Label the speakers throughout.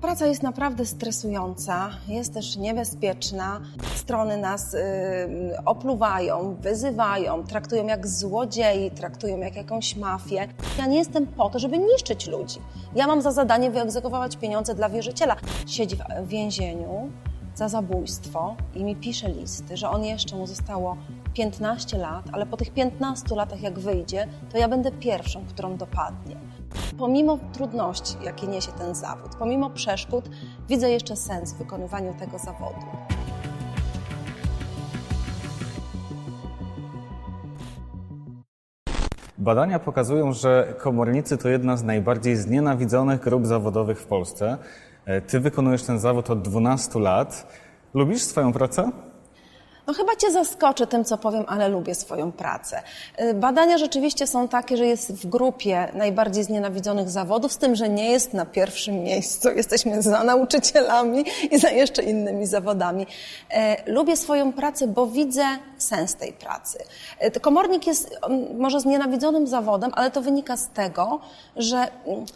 Speaker 1: Praca jest naprawdę stresująca, jest też niebezpieczna. Strony nas y, opluwają, wyzywają, traktują jak złodziei, traktują jak jakąś mafię. Ja nie jestem po to, żeby niszczyć ludzi. Ja mam za zadanie wyegzekwować pieniądze dla wierzyciela. Siedzi w więzieniu za zabójstwo i mi pisze listy, że on jeszcze mu zostało 15 lat, ale po tych 15 latach jak wyjdzie, to ja będę pierwszą, którą dopadnie. Pomimo trudności, jakie niesie ten zawód, pomimo przeszkód, widzę jeszcze sens w wykonywaniu tego zawodu.
Speaker 2: Badania pokazują, że komornicy to jedna z najbardziej znienawidzonych grup zawodowych w Polsce. E, Ty wykonujesz ten zawód od 12 lat. Lubisz swoją pracę?
Speaker 1: No chyba Cię zaskoczę tym, co powiem, ale lubię swoją pracę. Y, Badania rzeczywiście są takie, że jest w grupie najbardziej znienawidzonych zawodów, z tym, że nie jest na pierwszym miejscu. Jesteśmy za nauczycielami i za jeszcze innymi zawodami. E, Lubię swoją pracę, bo widzę sens tej pracy. E, Komornik jest może znienawidzonym zawodem, ale to wynika z tego, że mm,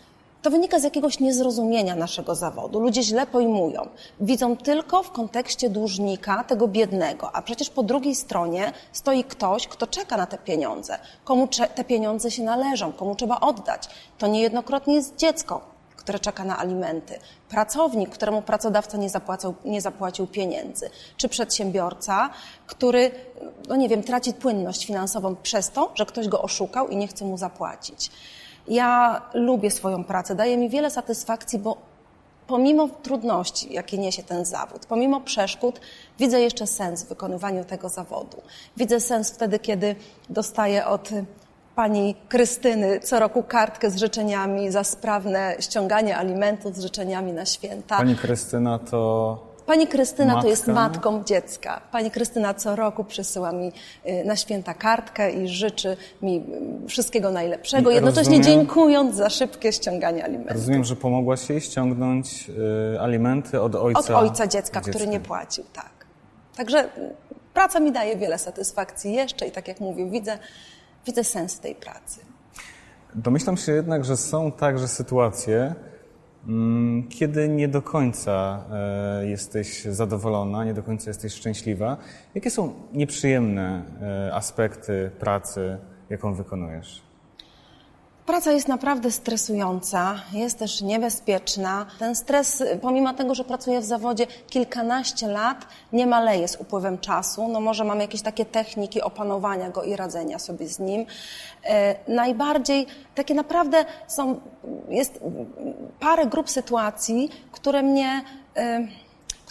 Speaker 1: to wynika z jakiegoś niezrozumienia naszego zawodu. Ludzie źle pojmują. Widzą tylko w kontekście dłużnika, tego biednego, a przecież po drugiej stronie stoi ktoś, kto czeka na te pieniądze, komu te pieniądze się należą, komu trzeba oddać. To niejednokrotnie jest dziecko, które czeka na alimenty, pracownik, któremu pracodawca nie, zapłacał, nie zapłacił pieniędzy, czy przedsiębiorca, który, no nie wiem, traci płynność finansową przez to, że ktoś go oszukał i nie chce mu zapłacić. Ja lubię swoją pracę, daje mi wiele satysfakcji, bo pomimo trudności, jakie niesie ten zawód, pomimo przeszkód, widzę jeszcze sens w wykonywaniu tego zawodu. Widzę sens wtedy, kiedy dostaję od pani Krystyny co roku kartkę z życzeniami za sprawne ściąganie alimentów, z życzeniami na święta.
Speaker 2: Pani Krystyna to
Speaker 1: Pani Krystyna to jest
Speaker 2: Matka?
Speaker 1: matką dziecka. Pani Krystyna co roku przysyła mi y, na święta kartkę i życzy mi y, wszystkiego najlepszego,
Speaker 2: I
Speaker 1: jednocześnie
Speaker 2: rozumiem-
Speaker 1: dziękując za szybkie ściąganie alimentów.
Speaker 2: rozumiem, że pomogłaś jej ściągnąć y, alimenty od ojca.
Speaker 1: Od ojca dziecka, który nie płacił, tak. Także praca mi daje wiele satysfakcji jeszcze i tak jak mówię, widzę, widzę sens tej pracy.
Speaker 2: Domyślam się jednak, że są także sytuacje, kiedy nie do końca e, jesteś zadowolona, nie do końca jesteś szczęśliwa. Jakie są nieprzyjemne e, aspekty pracy, jaką wykonujesz?
Speaker 1: Praca jest naprawdę stresująca, jest też niebezpieczna. Ten stres, pomimo tego, że pracuję w zawodzie kilkanaście lat, nie maleje z upływem czasu. No może mam jakieś takie techniki opanowania go i radzenia sobie z nim. E, najbardziej takie naprawdę są, jest parę grup sytuacji, które mnie,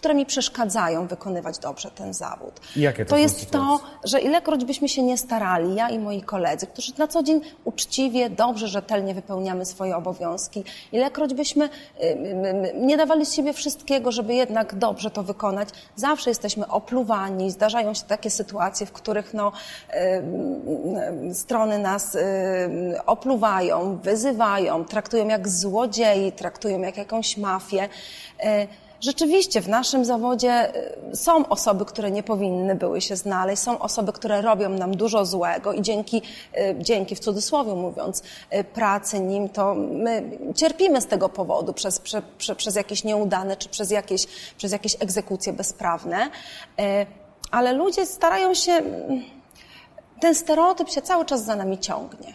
Speaker 1: które mi przeszkadzają wykonywać dobrze ten zawód.
Speaker 2: Jakie to
Speaker 1: to jest to, że ilekroć byśmy się nie starali, ja i moi koledzy, którzy na co dzień uczciwie, dobrze, rzetelnie wypełniamy swoje obowiązki, ilekroć byśmy y, y, y, nie dawali z siebie wszystkiego, żeby jednak dobrze to wykonać, zawsze jesteśmy opluwani, zdarzają się takie sytuacje, w których no, strony nas opluwają, wyzywają, traktują jak złodziei, traktują jak jakąś mafię. Rzeczywiście w naszym zawodzie y, są osoby, które nie powinny były się znaleźć, są osoby, które robią nam dużo złego i dzięki, y, dzięki w cudzysłowie mówiąc, y, pracy nim, to my cierpimy z tego powodu przez, prze, prze, przez jakieś nieudane czy przez jakieś, przez jakieś egzekucje bezprawne. Ale ludzie starają się, ten stereotyp się cały czas za nami ciągnie.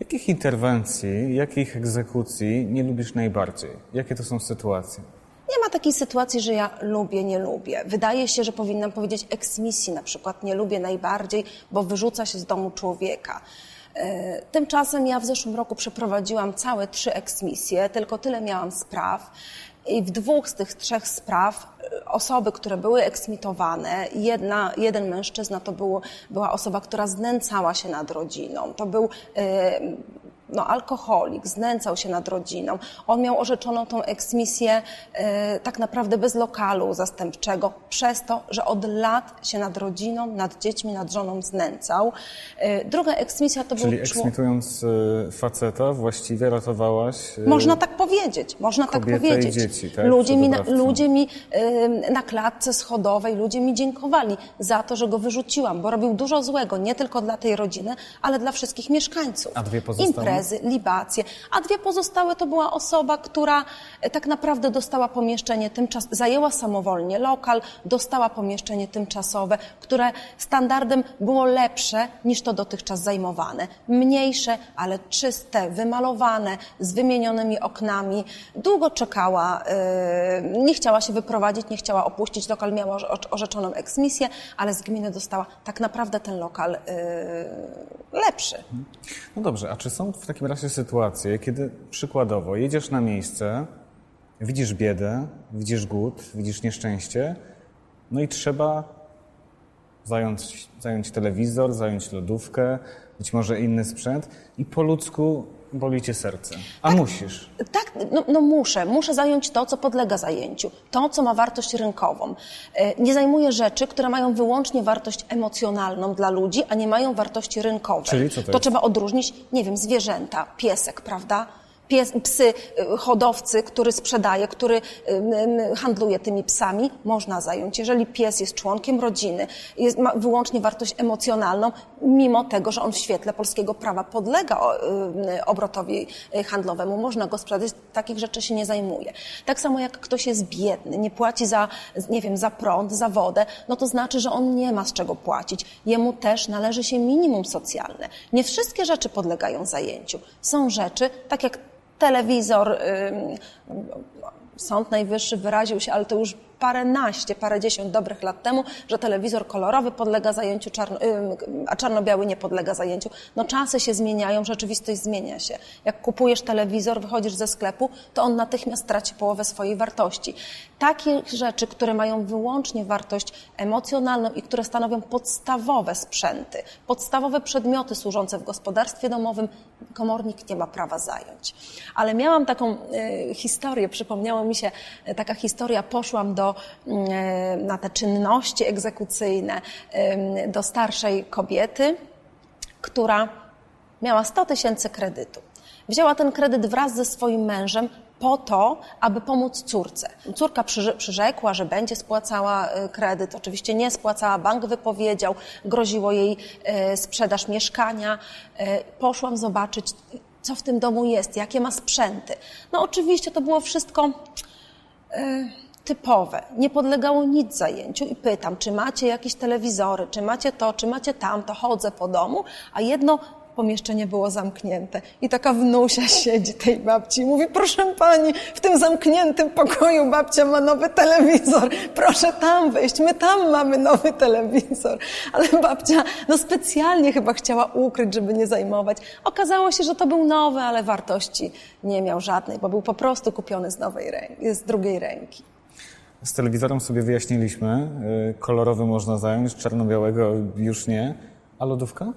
Speaker 2: Jakich interwencji, jakich egzekucji nie lubisz najbardziej? Jakie to są sytuacje?
Speaker 1: Nie ma takiej sytuacji, że ja lubię, nie lubię. Wydaje się, że powinnam powiedzieć eksmisji, na przykład nie lubię najbardziej, bo wyrzuca się z domu człowieka. E, Tymczasem ja w zeszłym roku przeprowadziłam całe trzy eksmisje, tylko tyle miałam spraw. I w dwóch z tych trzech spraw e, osoby, które były eksmitowane, jedna, jeden mężczyzna to było, była osoba, która znęcała się nad rodziną. To był e, no, alkoholik, znęcał się nad rodziną. On miał orzeczoną tą eksmisję e, tak naprawdę bez lokalu zastępczego, przez to, że od lat się nad rodziną, nad dziećmi, nad żoną znęcał. E, druga eksmisja to
Speaker 2: Czyli
Speaker 1: był człowiek...
Speaker 2: eksmitując y, faceta, właściwie ratowałaś... y,
Speaker 1: Można tak powiedzieć, można tak powiedzieć.
Speaker 2: dzieci, tak,
Speaker 1: ludzie, mi na, ludzie mi ym, na klatce schodowej, ludzie mi dziękowali za to, że go wyrzuciłam, bo robił dużo złego, nie tylko dla tej rodziny, ale dla wszystkich mieszkańców.
Speaker 2: A dwie pozostałe?
Speaker 1: imprezy, libacje, a dwie pozostałe to była osoba, która e, tak naprawdę dostała pomieszczenie tymczasowe, zajęła samowolnie lokal, dostała pomieszczenie tymczasowe, które standardem było lepsze niż to dotychczas zajmowane. Mniejsze, ale czyste, wymalowane, z wymienionymi oknami. Długo czekała, e, nie chciała się wyprowadzić, nie chciała opuścić lokal, miała orzeczoną eksmisję, ale z gminy dostała tak naprawdę ten lokal yy, lepszy.
Speaker 2: No dobrze, a czy są w takim razie sytuacje, kiedy przykładowo jedziesz na miejsce, widzisz biedę, widzisz głód, widzisz nieszczęście, no i trzeba zająć, zająć telewizor, zająć lodówkę, być może inny sprzęt i po ludzku boli cię serce. A tak, musisz.
Speaker 1: Tak, no, no, muszę. Muszę zająć to, co podlega zajęciu. To, co ma wartość rynkową. E, nie zajmuję rzeczy, które mają wyłącznie wartość emocjonalną dla ludzi, a nie mają wartości rynkowej.
Speaker 2: Czyli co to,
Speaker 1: to trzeba odróżnić, nie wiem, zwierzęta, piesek, prawda? Pies, psy, y, hodowcy, który sprzedaje, który handluje tymi psami, można zająć. Jeżeli pies jest członkiem rodziny, jest, ma wyłącznie wartość emocjonalną, mimo tego, że on w świetle polskiego prawa podlega obrotowi y, handlowemu, można go sprzedać, takich rzeczy się nie zajmuje. Tak samo jak ktoś jest biedny, nie płaci za, nie wiem, za prąd, za wodę, no to znaczy, że on nie ma z czego płacić. Jemu też należy się minimum socjalne. Nie wszystkie rzeczy podlegają zajęciu. Są rzeczy, tak jak telewizor, Sąd Najwyższy wyraził się, ale to już paręnaście, parędziesiąt dobrych lat temu, że telewizor kolorowy podlega zajęciu, czarno, a czarno-biały nie podlega zajęciu. No czasy się zmieniają, rzeczywistość zmienia się. Jak kupujesz telewizor, wychodzisz ze sklepu, to on natychmiast traci połowę swojej wartości. Takie rzeczy, które mają wyłącznie wartość emocjonalną i które stanowią podstawowe sprzęty, podstawowe przedmioty służące w gospodarstwie domowym, komornik nie ma prawa zająć. Ale miałam taką y, historię, przypomniała mi się e, taka historia, poszłam do E, na te czynności egzekucyjne do starszej kobiety, która miała 100 tysięcy kredytu. Wzięła ten kredyt wraz ze swoim mężem po to, aby pomóc córce. Córka przyrzekła, że będzie spłacała e, kredyt. Oczywiście nie spłacała, bank wypowiedział, groziło jej e, sprzedaż mieszkania. Poszłam zobaczyć, co w tym domu jest, jakie ma sprzęty. No oczywiście to było wszystko typowe, nie podlegało nic zajęciu i pytam, czy macie jakieś telewizory, czy macie to, czy macie tamto, chodzę po domu, a jedno pomieszczenie było zamknięte. I taka wnusia siedzi tej babci i mówi, proszę pani, w tym zamkniętym pokoju babcia ma nowy telewizor, proszę tam wejść, my tam mamy nowy telewizor. Ale babcia no specjalnie chyba chciała ukryć, żeby nie zajmować. Okazało się, że to był nowy, ale wartości nie miał żadnej, bo był po prostu kupiony z nowej z drugiej ręki.
Speaker 2: Z telewizorem sobie wyjaśniliśmy. Y, kolorowy można zająć, czarno-białego już nie. A lodówka?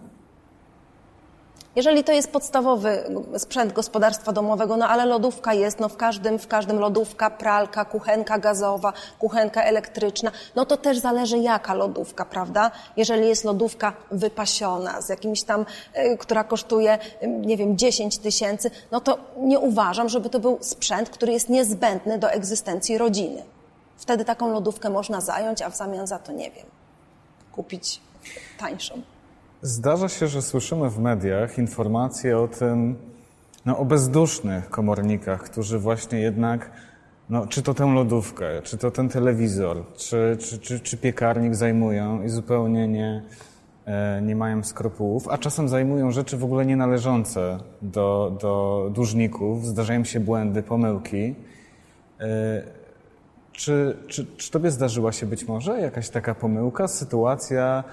Speaker 1: Jeżeli to jest podstawowy sprzęt gospodarstwa domowego, no ale lodówka jest, no w każdym, w każdym lodówka, pralka, kuchenka gazowa, kuchenka elektryczna, no to też zależy jaka lodówka, prawda? Jeżeli jest lodówka wypasiona, z jakimś tam, y, która kosztuje, y, nie wiem, 10 tysięcy, no to nie uważam, żeby to był sprzęt, który jest niezbędny do egzystencji rodziny. Wtedy taką lodówkę można zająć, a w zamian za to, nie wiem, kupić tańszą.
Speaker 2: Zdarza się, że słyszymy w mediach informacje o tym, no, o bezdusznych komornikach, którzy właśnie jednak, no, czy to tę lodówkę, czy to ten telewizor, czy, czy, czy, czy piekarnik zajmują i zupełnie nie, e, nie mają skrupułów, a czasem zajmują rzeczy w ogóle nienależące do, do dłużników, zdarzają się błędy, pomyłki. E, czy, czy, czy Tobie zdarzyła się być może jakaś taka pomyłka, sytuacja,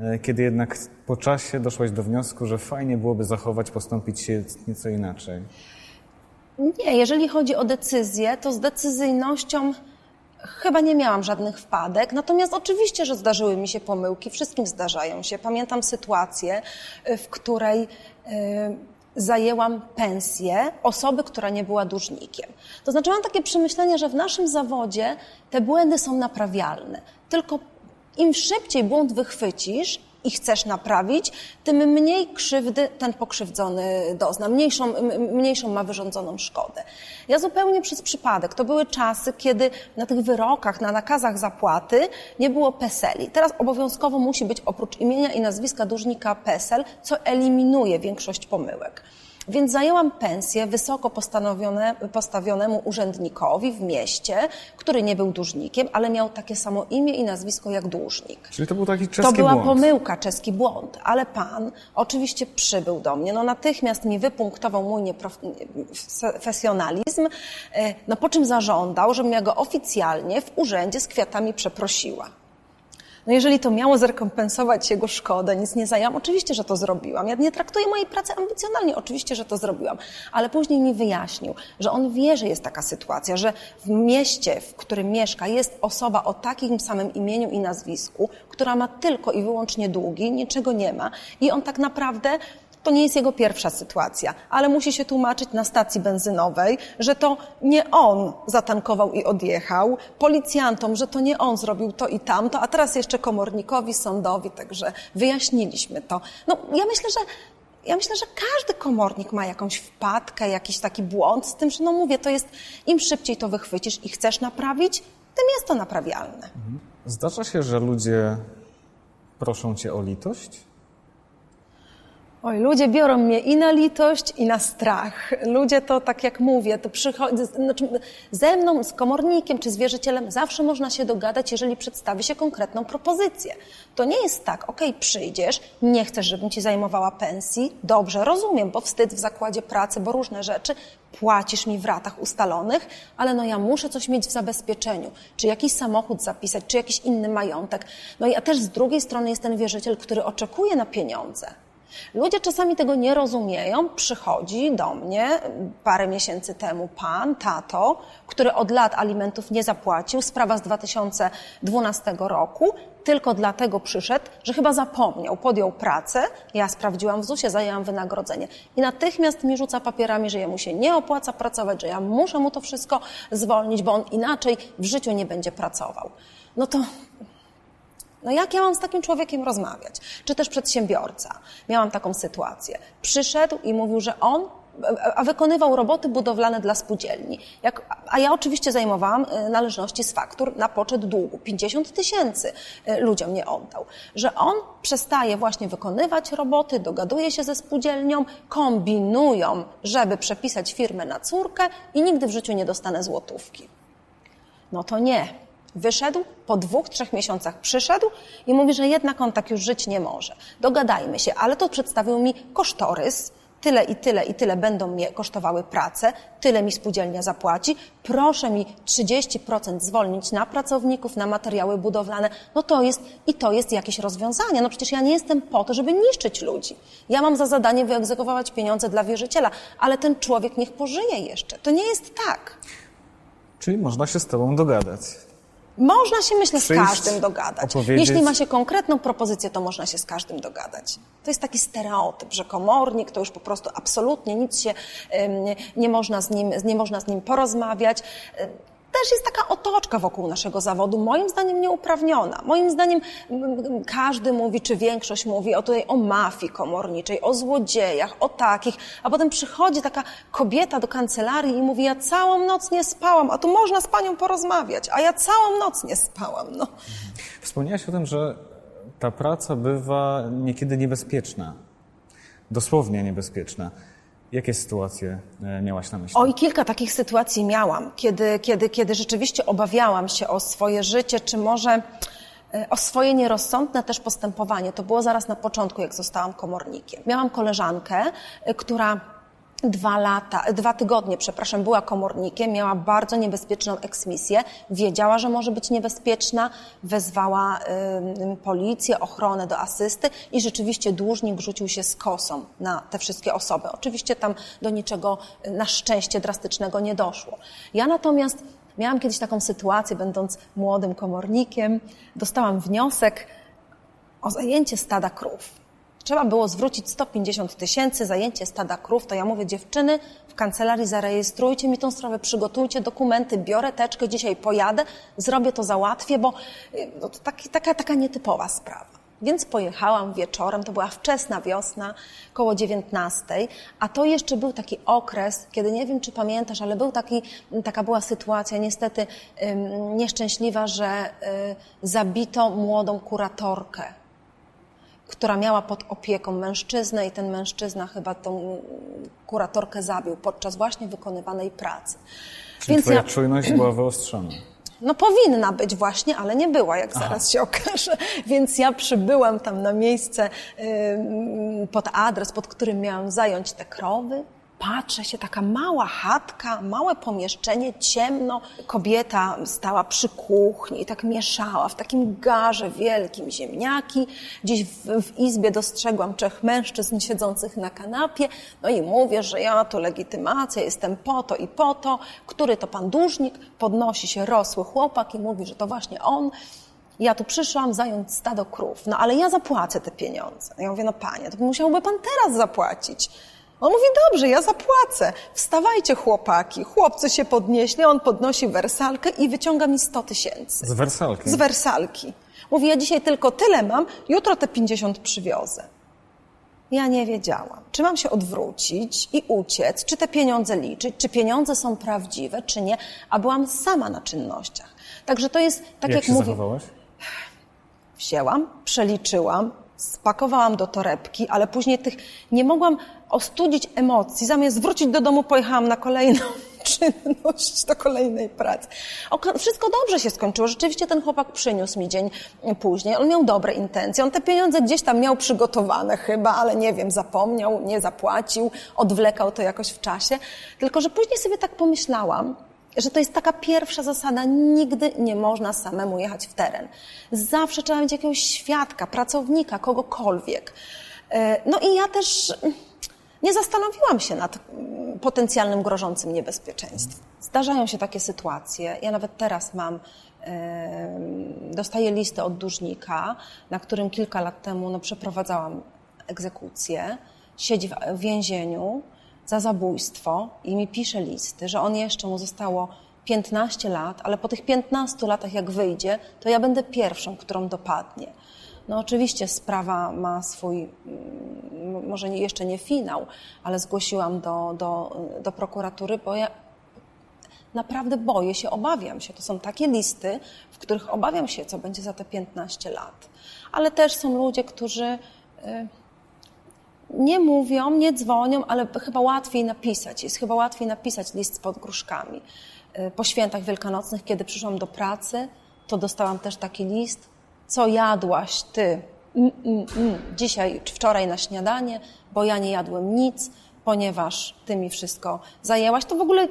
Speaker 2: e, kiedy jednak po czasie doszłaś do wniosku, że fajnie byłoby zachować, postąpić się nieco inaczej?
Speaker 1: Nie, jeżeli chodzi o decyzję, to z decyzyjnością chyba nie miałam żadnych wpadek. Natomiast oczywiście, że zdarzyły mi się pomyłki, wszystkim zdarzają się. Pamiętam sytuację, w której e, zajęłam pensję osoby, która nie była dłużnikiem. To znaczy mam takie przemyślenie, że w naszym zawodzie te błędy są naprawialne. Tylko im szybciej błąd wychwycisz, i chcesz naprawić, tym mniej krzywdy ten pokrzywdzony dozna, mniejszą, mniejszą ma wyrządzoną szkodę. Ja zupełnie przez przypadek, to były czasy, kiedy na tych wyrokach, na nakazach zapłaty nie było PESEL-i. Teraz obowiązkowo musi być oprócz imienia i nazwiska dłużnika PESEL, co eliminuje większość pomyłek. Więc zajęłam pensję wysoko postawionemu urzędnikowi w mieście, który nie był dłużnikiem, ale miał takie samo imię i nazwisko jak dłużnik.
Speaker 2: Czyli to był taki czeski
Speaker 1: To była
Speaker 2: błąd.
Speaker 1: pomyłka, czeski błąd, ale pan oczywiście przybył do mnie, no natychmiast mi wypunktował mój nieprofesjonalizm, e, no po czym zażądał, żebym ja go oficjalnie w urzędzie z kwiatami przeprosiła. No jeżeli to miało zrekompensować jego szkodę, nic nie zajęłam, oczywiście, że to zrobiłam. Ja nie traktuję mojej pracy ambicjonalnie, oczywiście, że to zrobiłam. Ale później mi wyjaśnił, że on wie, że jest taka sytuacja, że w mieście, w którym mieszka, jest osoba o takim samym imieniu i nazwisku, która ma tylko i wyłącznie długi, niczego nie ma. I on tak naprawdę to nie jest jego pierwsza sytuacja, ale musi się tłumaczyć na stacji benzynowej, że to nie on zatankował i odjechał, policjantom, że to nie on zrobił to i tamto, a teraz jeszcze komornikowi, sądowi, także wyjaśniliśmy to. No, ja myślę, że ja myślę, że każdy komornik ma jakąś wpadkę, jakiś taki błąd, z tym, że no mówię, to jest im szybciej to wychwycisz i chcesz naprawić, tym jest to naprawialne.
Speaker 2: Zdarza się, że ludzie proszą cię o litość?
Speaker 1: Oj, ludzie biorą mnie i na litość, i na strach. Ludzie to, tak jak mówię, to przychodzi, znaczy ze mną, z komornikiem czy z wierzycielem zawsze można się dogadać, jeżeli przedstawi się konkretną propozycję. To nie jest tak, okej, okay, przyjdziesz, nie chcesz, żebym ci zajmowała pensji, dobrze, rozumiem, bo wstyd w zakładzie pracy, bo różne rzeczy, płacisz mi w ratach ustalonych, ale no ja muszę coś mieć w zabezpieczeniu, czy jakiś samochód zapisać, czy jakiś inny majątek. No i a też z drugiej strony jest ten wierzyciel, który oczekuje na pieniądze. Ludzie czasami tego nie rozumieją. Przychodzi do mnie parę miesięcy temu pan, tato, który od lat alimentów nie zapłacił, sprawa z 2012 roku, tylko dlatego przyszedł, że chyba zapomniał, podjął pracę, ja sprawdziłam w ZUS-ie, zajęłam wynagrodzenie. I natychmiast mi rzuca papierami, że jemu się nie opłaca pracować, że ja muszę mu to wszystko zwolnić, bo on inaczej w życiu nie będzie pracował. No to no jak ja mam z takim człowiekiem rozmawiać? Czy też przedsiębiorca. Miałam taką sytuację. Przyszedł i mówił, że on a wykonywał roboty budowlane dla spółdzielni. Jak, a ja oczywiście zajmowałam y, należności z faktur na poczet długu. 50 tysięcy y, ludziom nie oddał. Że on przestaje właśnie wykonywać roboty, dogaduje się ze spółdzielnią, kombinują, żeby przepisać firmę na córkę i nigdy w życiu nie dostanę złotówki. No to nie. Wyszedł, po dwóch, trzech miesiącach przyszedł i mówi, że jednak on tak już żyć nie może. Dogadajmy się, ale to przedstawił mi kosztorys, tyle i tyle i tyle będą mnie kosztowały prace, tyle mi spółdzielnia zapłaci, proszę mi 30% zwolnić na pracowników, na materiały budowlane, no to jest i to jest jakieś rozwiązanie. No przecież ja nie jestem po to, żeby niszczyć ludzi. Ja mam za zadanie wyegzekwować pieniądze dla wierzyciela, ale ten człowiek niech pożyje jeszcze. To nie jest tak.
Speaker 2: Czyli można się z tobą dogadać.
Speaker 1: Można się, myślę, Przyjść, z każdym dogadać.
Speaker 2: Opowiedzieć.
Speaker 1: Jeśli ma się konkretną propozycję, to można się z każdym dogadać. To jest taki stereotyp, że komornik to już po prostu absolutnie nic się nie, nie, można, z nim, nie można z nim porozmawiać też jest taka otoczka wokół naszego zawodu, moim zdaniem nieuprawniona. Moim zdaniem każdy mówi, czy większość mówi o, tutaj, o mafii komorniczej, o złodziejach, o takich, a potem przychodzi taka kobieta do kancelarii i mówi, ja całą noc nie spałam, a tu można z panią porozmawiać, a ja całą noc nie spałam. No.
Speaker 2: Wspomniałaś o tym, że ta praca bywa niekiedy niebezpieczna, dosłownie niebezpieczna. Jakie sytuacje e, miałaś na myśli?
Speaker 1: Oj, kilka takich sytuacji miałam, kiedy, kiedy, kiedy rzeczywiście obawiałam się o swoje życie, czy może e, o swoje nierozsądne też postępowanie. To było zaraz na początku, jak zostałam komornikiem. Miałam koleżankę, e, która dwa lata, dwa tygodnie, przepraszam, była komornikiem, miała bardzo niebezpieczną eksmisję, wiedziała, że może być niebezpieczna, wezwała y, policję, ochronę do asysty i rzeczywiście dłużnik rzucił się z kosą na te wszystkie osoby. Oczywiście tam do niczego na szczęście drastycznego nie doszło. Ja natomiast miałam kiedyś taką sytuację, będąc młodym komornikiem, dostałam wniosek o zajęcie stada krów. Trzeba było zwrócić 150 tysięcy, zajęcie stada krów, to ja mówię, dziewczyny, w kancelarii zarejestrujcie mi tą sprawę, przygotujcie dokumenty, biorę teczkę, dzisiaj pojadę, zrobię to, załatwię, bo y, no, to taki, taka, taka nietypowa sprawa. Więc pojechałam wieczorem, to była wczesna wiosna, koło 19, a to jeszcze był taki okres, kiedy nie wiem, czy pamiętasz, ale był taki, taka była sytuacja niestety nieszczęśliwa, że y, zabito młodą kuratorkę która miała pod opieką mężczyznę i ten mężczyzna chyba tą kuratorkę zabił podczas właśnie wykonywanej pracy.
Speaker 2: Czyli Więc twoja ja... czujność była wyostrzona.
Speaker 1: No powinna być właśnie, ale nie była, jak Aha. zaraz się okaże. Więc ja przybyłam tam na miejsce pod adres, pod którym miałam zająć te krowy patrzę się, taka mała chatka, małe pomieszczenie, ciemno. Kobieta stała przy kuchni i tak mieszała w takim garze wielkim ziemniaki. Gdzieś w, w izbie dostrzegłam trzech mężczyzn siedzących na kanapie. No i mówię, że ja to legitymacja, jestem po to i po to. Który to pan dłużnik? Podnosi się rosły chłopak i mówi, że to właśnie on. Ja tu przyszłam zająć stado krów, no ale ja zapłacę te pieniądze. Ja mówię, no panie, to musiałby pan teraz zapłacić. On mówi, dobrze, ja zapłacę. Wstawajcie chłopaki. Chłopcy się podnieśli, on podnosi wersalkę i wyciąga mi 100 tysięcy.
Speaker 2: Z wersalki?
Speaker 1: Z wersalki. Mówi, ja dzisiaj tylko tyle mam, jutro te 50 przywiozę. Ja nie wiedziałam, czy mam się odwrócić i uciec, czy te pieniądze liczyć, czy pieniądze są prawdziwe, czy nie, a byłam sama na czynnościach. Także to jest, tak jak,
Speaker 2: jak się
Speaker 1: mówię...
Speaker 2: zachowałaś?
Speaker 1: Wzięłam, przeliczyłam, spakowałam do torebki, ale później tych nie mogłam ostudzić emocji. Zamiast wrócić do domu, pojechałam na kolejną czynność, do kolejnej pracy. Wszystko dobrze się skończyło. Rzeczywiście ten chłopak przyniósł mi dzień później. On miał dobre intencje. On te pieniądze gdzieś tam miał przygotowane chyba, ale nie wiem, zapomniał, nie zapłacił, odwlekał to jakoś w czasie. Tylko, że później sobie tak pomyślałam, że to jest taka pierwsza zasada, nigdy nie można samemu jechać w teren. Zawsze trzeba mieć jakiegoś świadka, pracownika, kogokolwiek. E, no i ja też nie zastanowiłam się nad potencjalnym grożącym niebezpieczeństwem. Zdarzają się takie sytuacje. Ja nawet teraz mam, dostaję listę od dłużnika, na którym kilka lat temu no, przeprowadzałam egzekucję. Siedzi w więzieniu, za zabójstwo i mi pisze listy, że on jeszcze mu zostało 15 lat, ale po tych 15 latach jak wyjdzie, to ja będę pierwszą, którą dopadnie. No oczywiście sprawa ma swój, mm, może jeszcze nie finał, ale zgłosiłam do, do, do prokuratury, bo ja naprawdę boję się, obawiam się. To są takie listy, w których obawiam się, co będzie za te 15 lat. Ale też są ludzie, którzy y, nie mówią, nie dzwonią, ale chyba łatwiej napisać. Jest chyba łatwiej napisać list z podgróżkami. Y, po świętach wielkanocnych, kiedy przyszłam do pracy, to dostałam też taki list. Co jadłaś ty? Mm, mm, mm. Dzisiaj czy wczoraj na śniadanie, bo ja nie jadłem nic, ponieważ ty mi wszystko zajęłaś. To w ogóle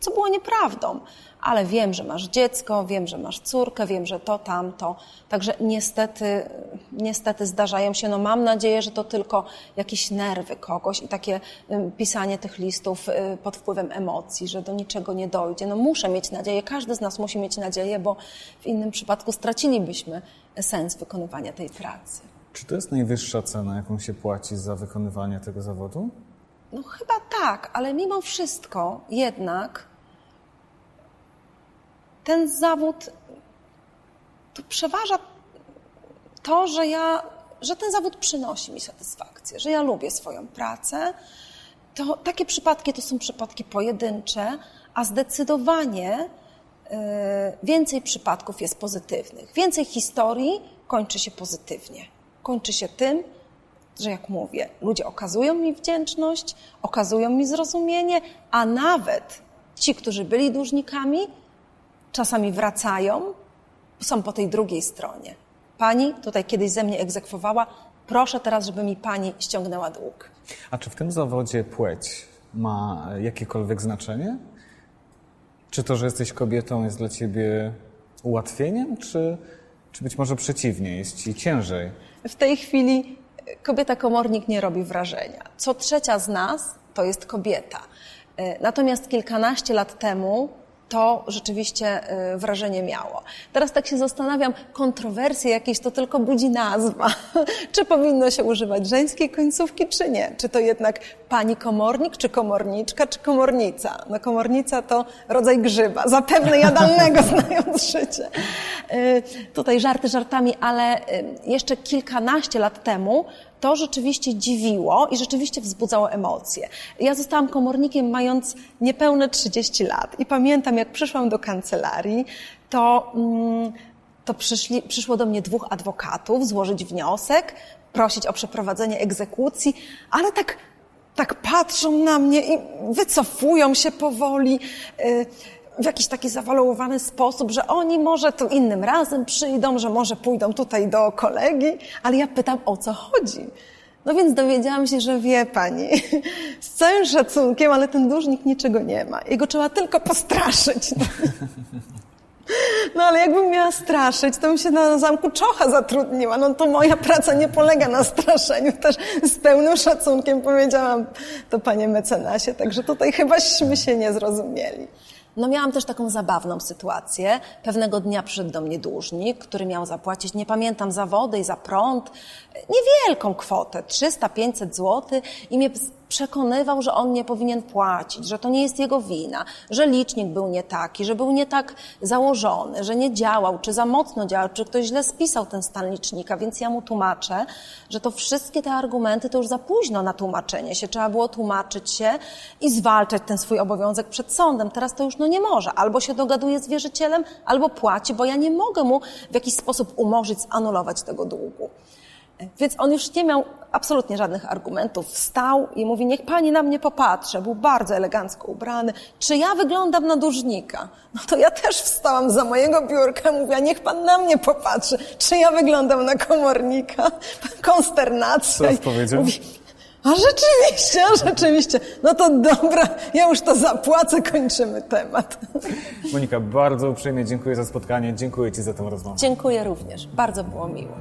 Speaker 1: co było nieprawdą ale wiem, że masz dziecko, wiem, że masz córkę, wiem, że to, tamto. Także niestety, niestety zdarzają się, no mam nadzieję, że to tylko jakieś nerwy kogoś i takie pisanie tych listów y, pod wpływem emocji, że do niczego nie dojdzie. No muszę mieć nadzieję, każdy z nas musi mieć nadzieję, bo w innym przypadku stracilibyśmy sens wykonywania tej pracy.
Speaker 2: Czy to jest najwyższa cena, jaką się płaci za wykonywanie tego zawodu?
Speaker 1: No chyba tak, ale mimo wszystko jednak ten zawód tu przeważa to, że ja, że ten zawód przynosi mi satysfakcję, że ja lubię swoją pracę. To takie przypadki to są przypadki pojedyncze, a zdecydowanie y, więcej przypadków jest pozytywnych. Więcej historii kończy się pozytywnie. Kończy się tym, że jak mówię, ludzie okazują mi wdzięczność, okazują mi zrozumienie, a nawet ci, którzy byli dłużnikami, czasami wracają, są po tej drugiej stronie. Pani tutaj kiedyś ze mnie egzekwowała, proszę teraz, żeby mi pani ściągnęła dług.
Speaker 2: A czy w tym zawodzie płeć ma jakiekolwiek znaczenie? Czy to, że jesteś kobietą, jest dla ciebie ułatwieniem, czy, czy być może przeciwnie, jest ci ciężej?
Speaker 1: W tej chwili kobieta komornik nie robi wrażenia. Co trzecia z nas to jest kobieta. Natomiast kilkanaście lat temu to rzeczywiście y, wrażenie miało. Teraz tak się zastanawiam, kontrowersje jakieś to tylko budzi nazwa. czy powinno się używać żeńskiej końcówki, czy nie? Czy to jednak pani komornik, czy komorniczka, czy komornica? No komornica to rodzaj grzyba, zapewne jadalnego znając życie. Y, tutaj żarty żartami, ale y, jeszcze kilkanaście lat temu to rzeczywiście dziwiło i rzeczywiście wzbudzało emocje. Ja zostałam komornikiem mając niepełne 30 lat i pamiętam, jak przyszłam do kancelarii, to, mm, to przyszli, przyszło do mnie dwóch adwokatów złożyć wniosek, prosić o przeprowadzenie egzekucji, ale tak, tak patrzą na mnie i wycofują się powoli. W jakiś taki zawalowany sposób, że oni może to innym razem przyjdą, że może pójdą tutaj do kolegi, ale ja pytam, o co chodzi. No więc dowiedziałam się, że wie pani, z całym szacunkiem, ale ten dłużnik niczego nie ma. Jego trzeba tylko postraszyć. No. No ale jakbym miała straszyć, to bym się na zamku Czocha zatrudniła. No to moja praca nie polega na straszeniu. Też z pełnym szacunkiem powiedziałam to panie mecenasie, także tutaj chybaśmy się nie zrozumieli. No miałam też taką zabawną sytuację. Pewnego dnia przyszedł do mnie dłużnik, który miał zapłacić, nie pamiętam, za wodę i za prąd, niewielką kwotę, 300-500 zł i mnie przekonywał, że on nie powinien płacić, że to nie jest jego wina, że licznik był nie taki, że był nie tak założony, że nie działał, czy za mocno działał, czy ktoś źle spisał ten stan licznika, więc ja mu tłumaczę, że to wszystkie te argumenty to już za późno na tłumaczenie się. Trzeba było tłumaczyć się i zwalczać ten swój obowiązek przed sądem. Teraz to już no nie może. Albo się dogaduje z wierzycielem, albo płaci, bo ja nie mogę mu w jakiś sposób umorzyć, zanulować tego długu. Więc on już nie miał absolutnie żadnych argumentów. Wstał i mówi, niech pani na mnie popatrzy. Był bardzo elegancko ubrany. Czy ja wyglądam na dłużnika? No to ja też wstałam za mojego biurka, mówię, niech pan na mnie popatrzy. Czy ja wyglądam na komornika? Konsternacja.
Speaker 2: Co powiedział? Mówi,
Speaker 1: a rzeczywiście, a rzeczywiście. No to dobra, ja już to zapłacę, kończymy temat.
Speaker 2: Monika, bardzo uprzejmie dziękuję za spotkanie, dziękuję Ci za tę rozmowę.
Speaker 1: Dziękuję również, bardzo było miło.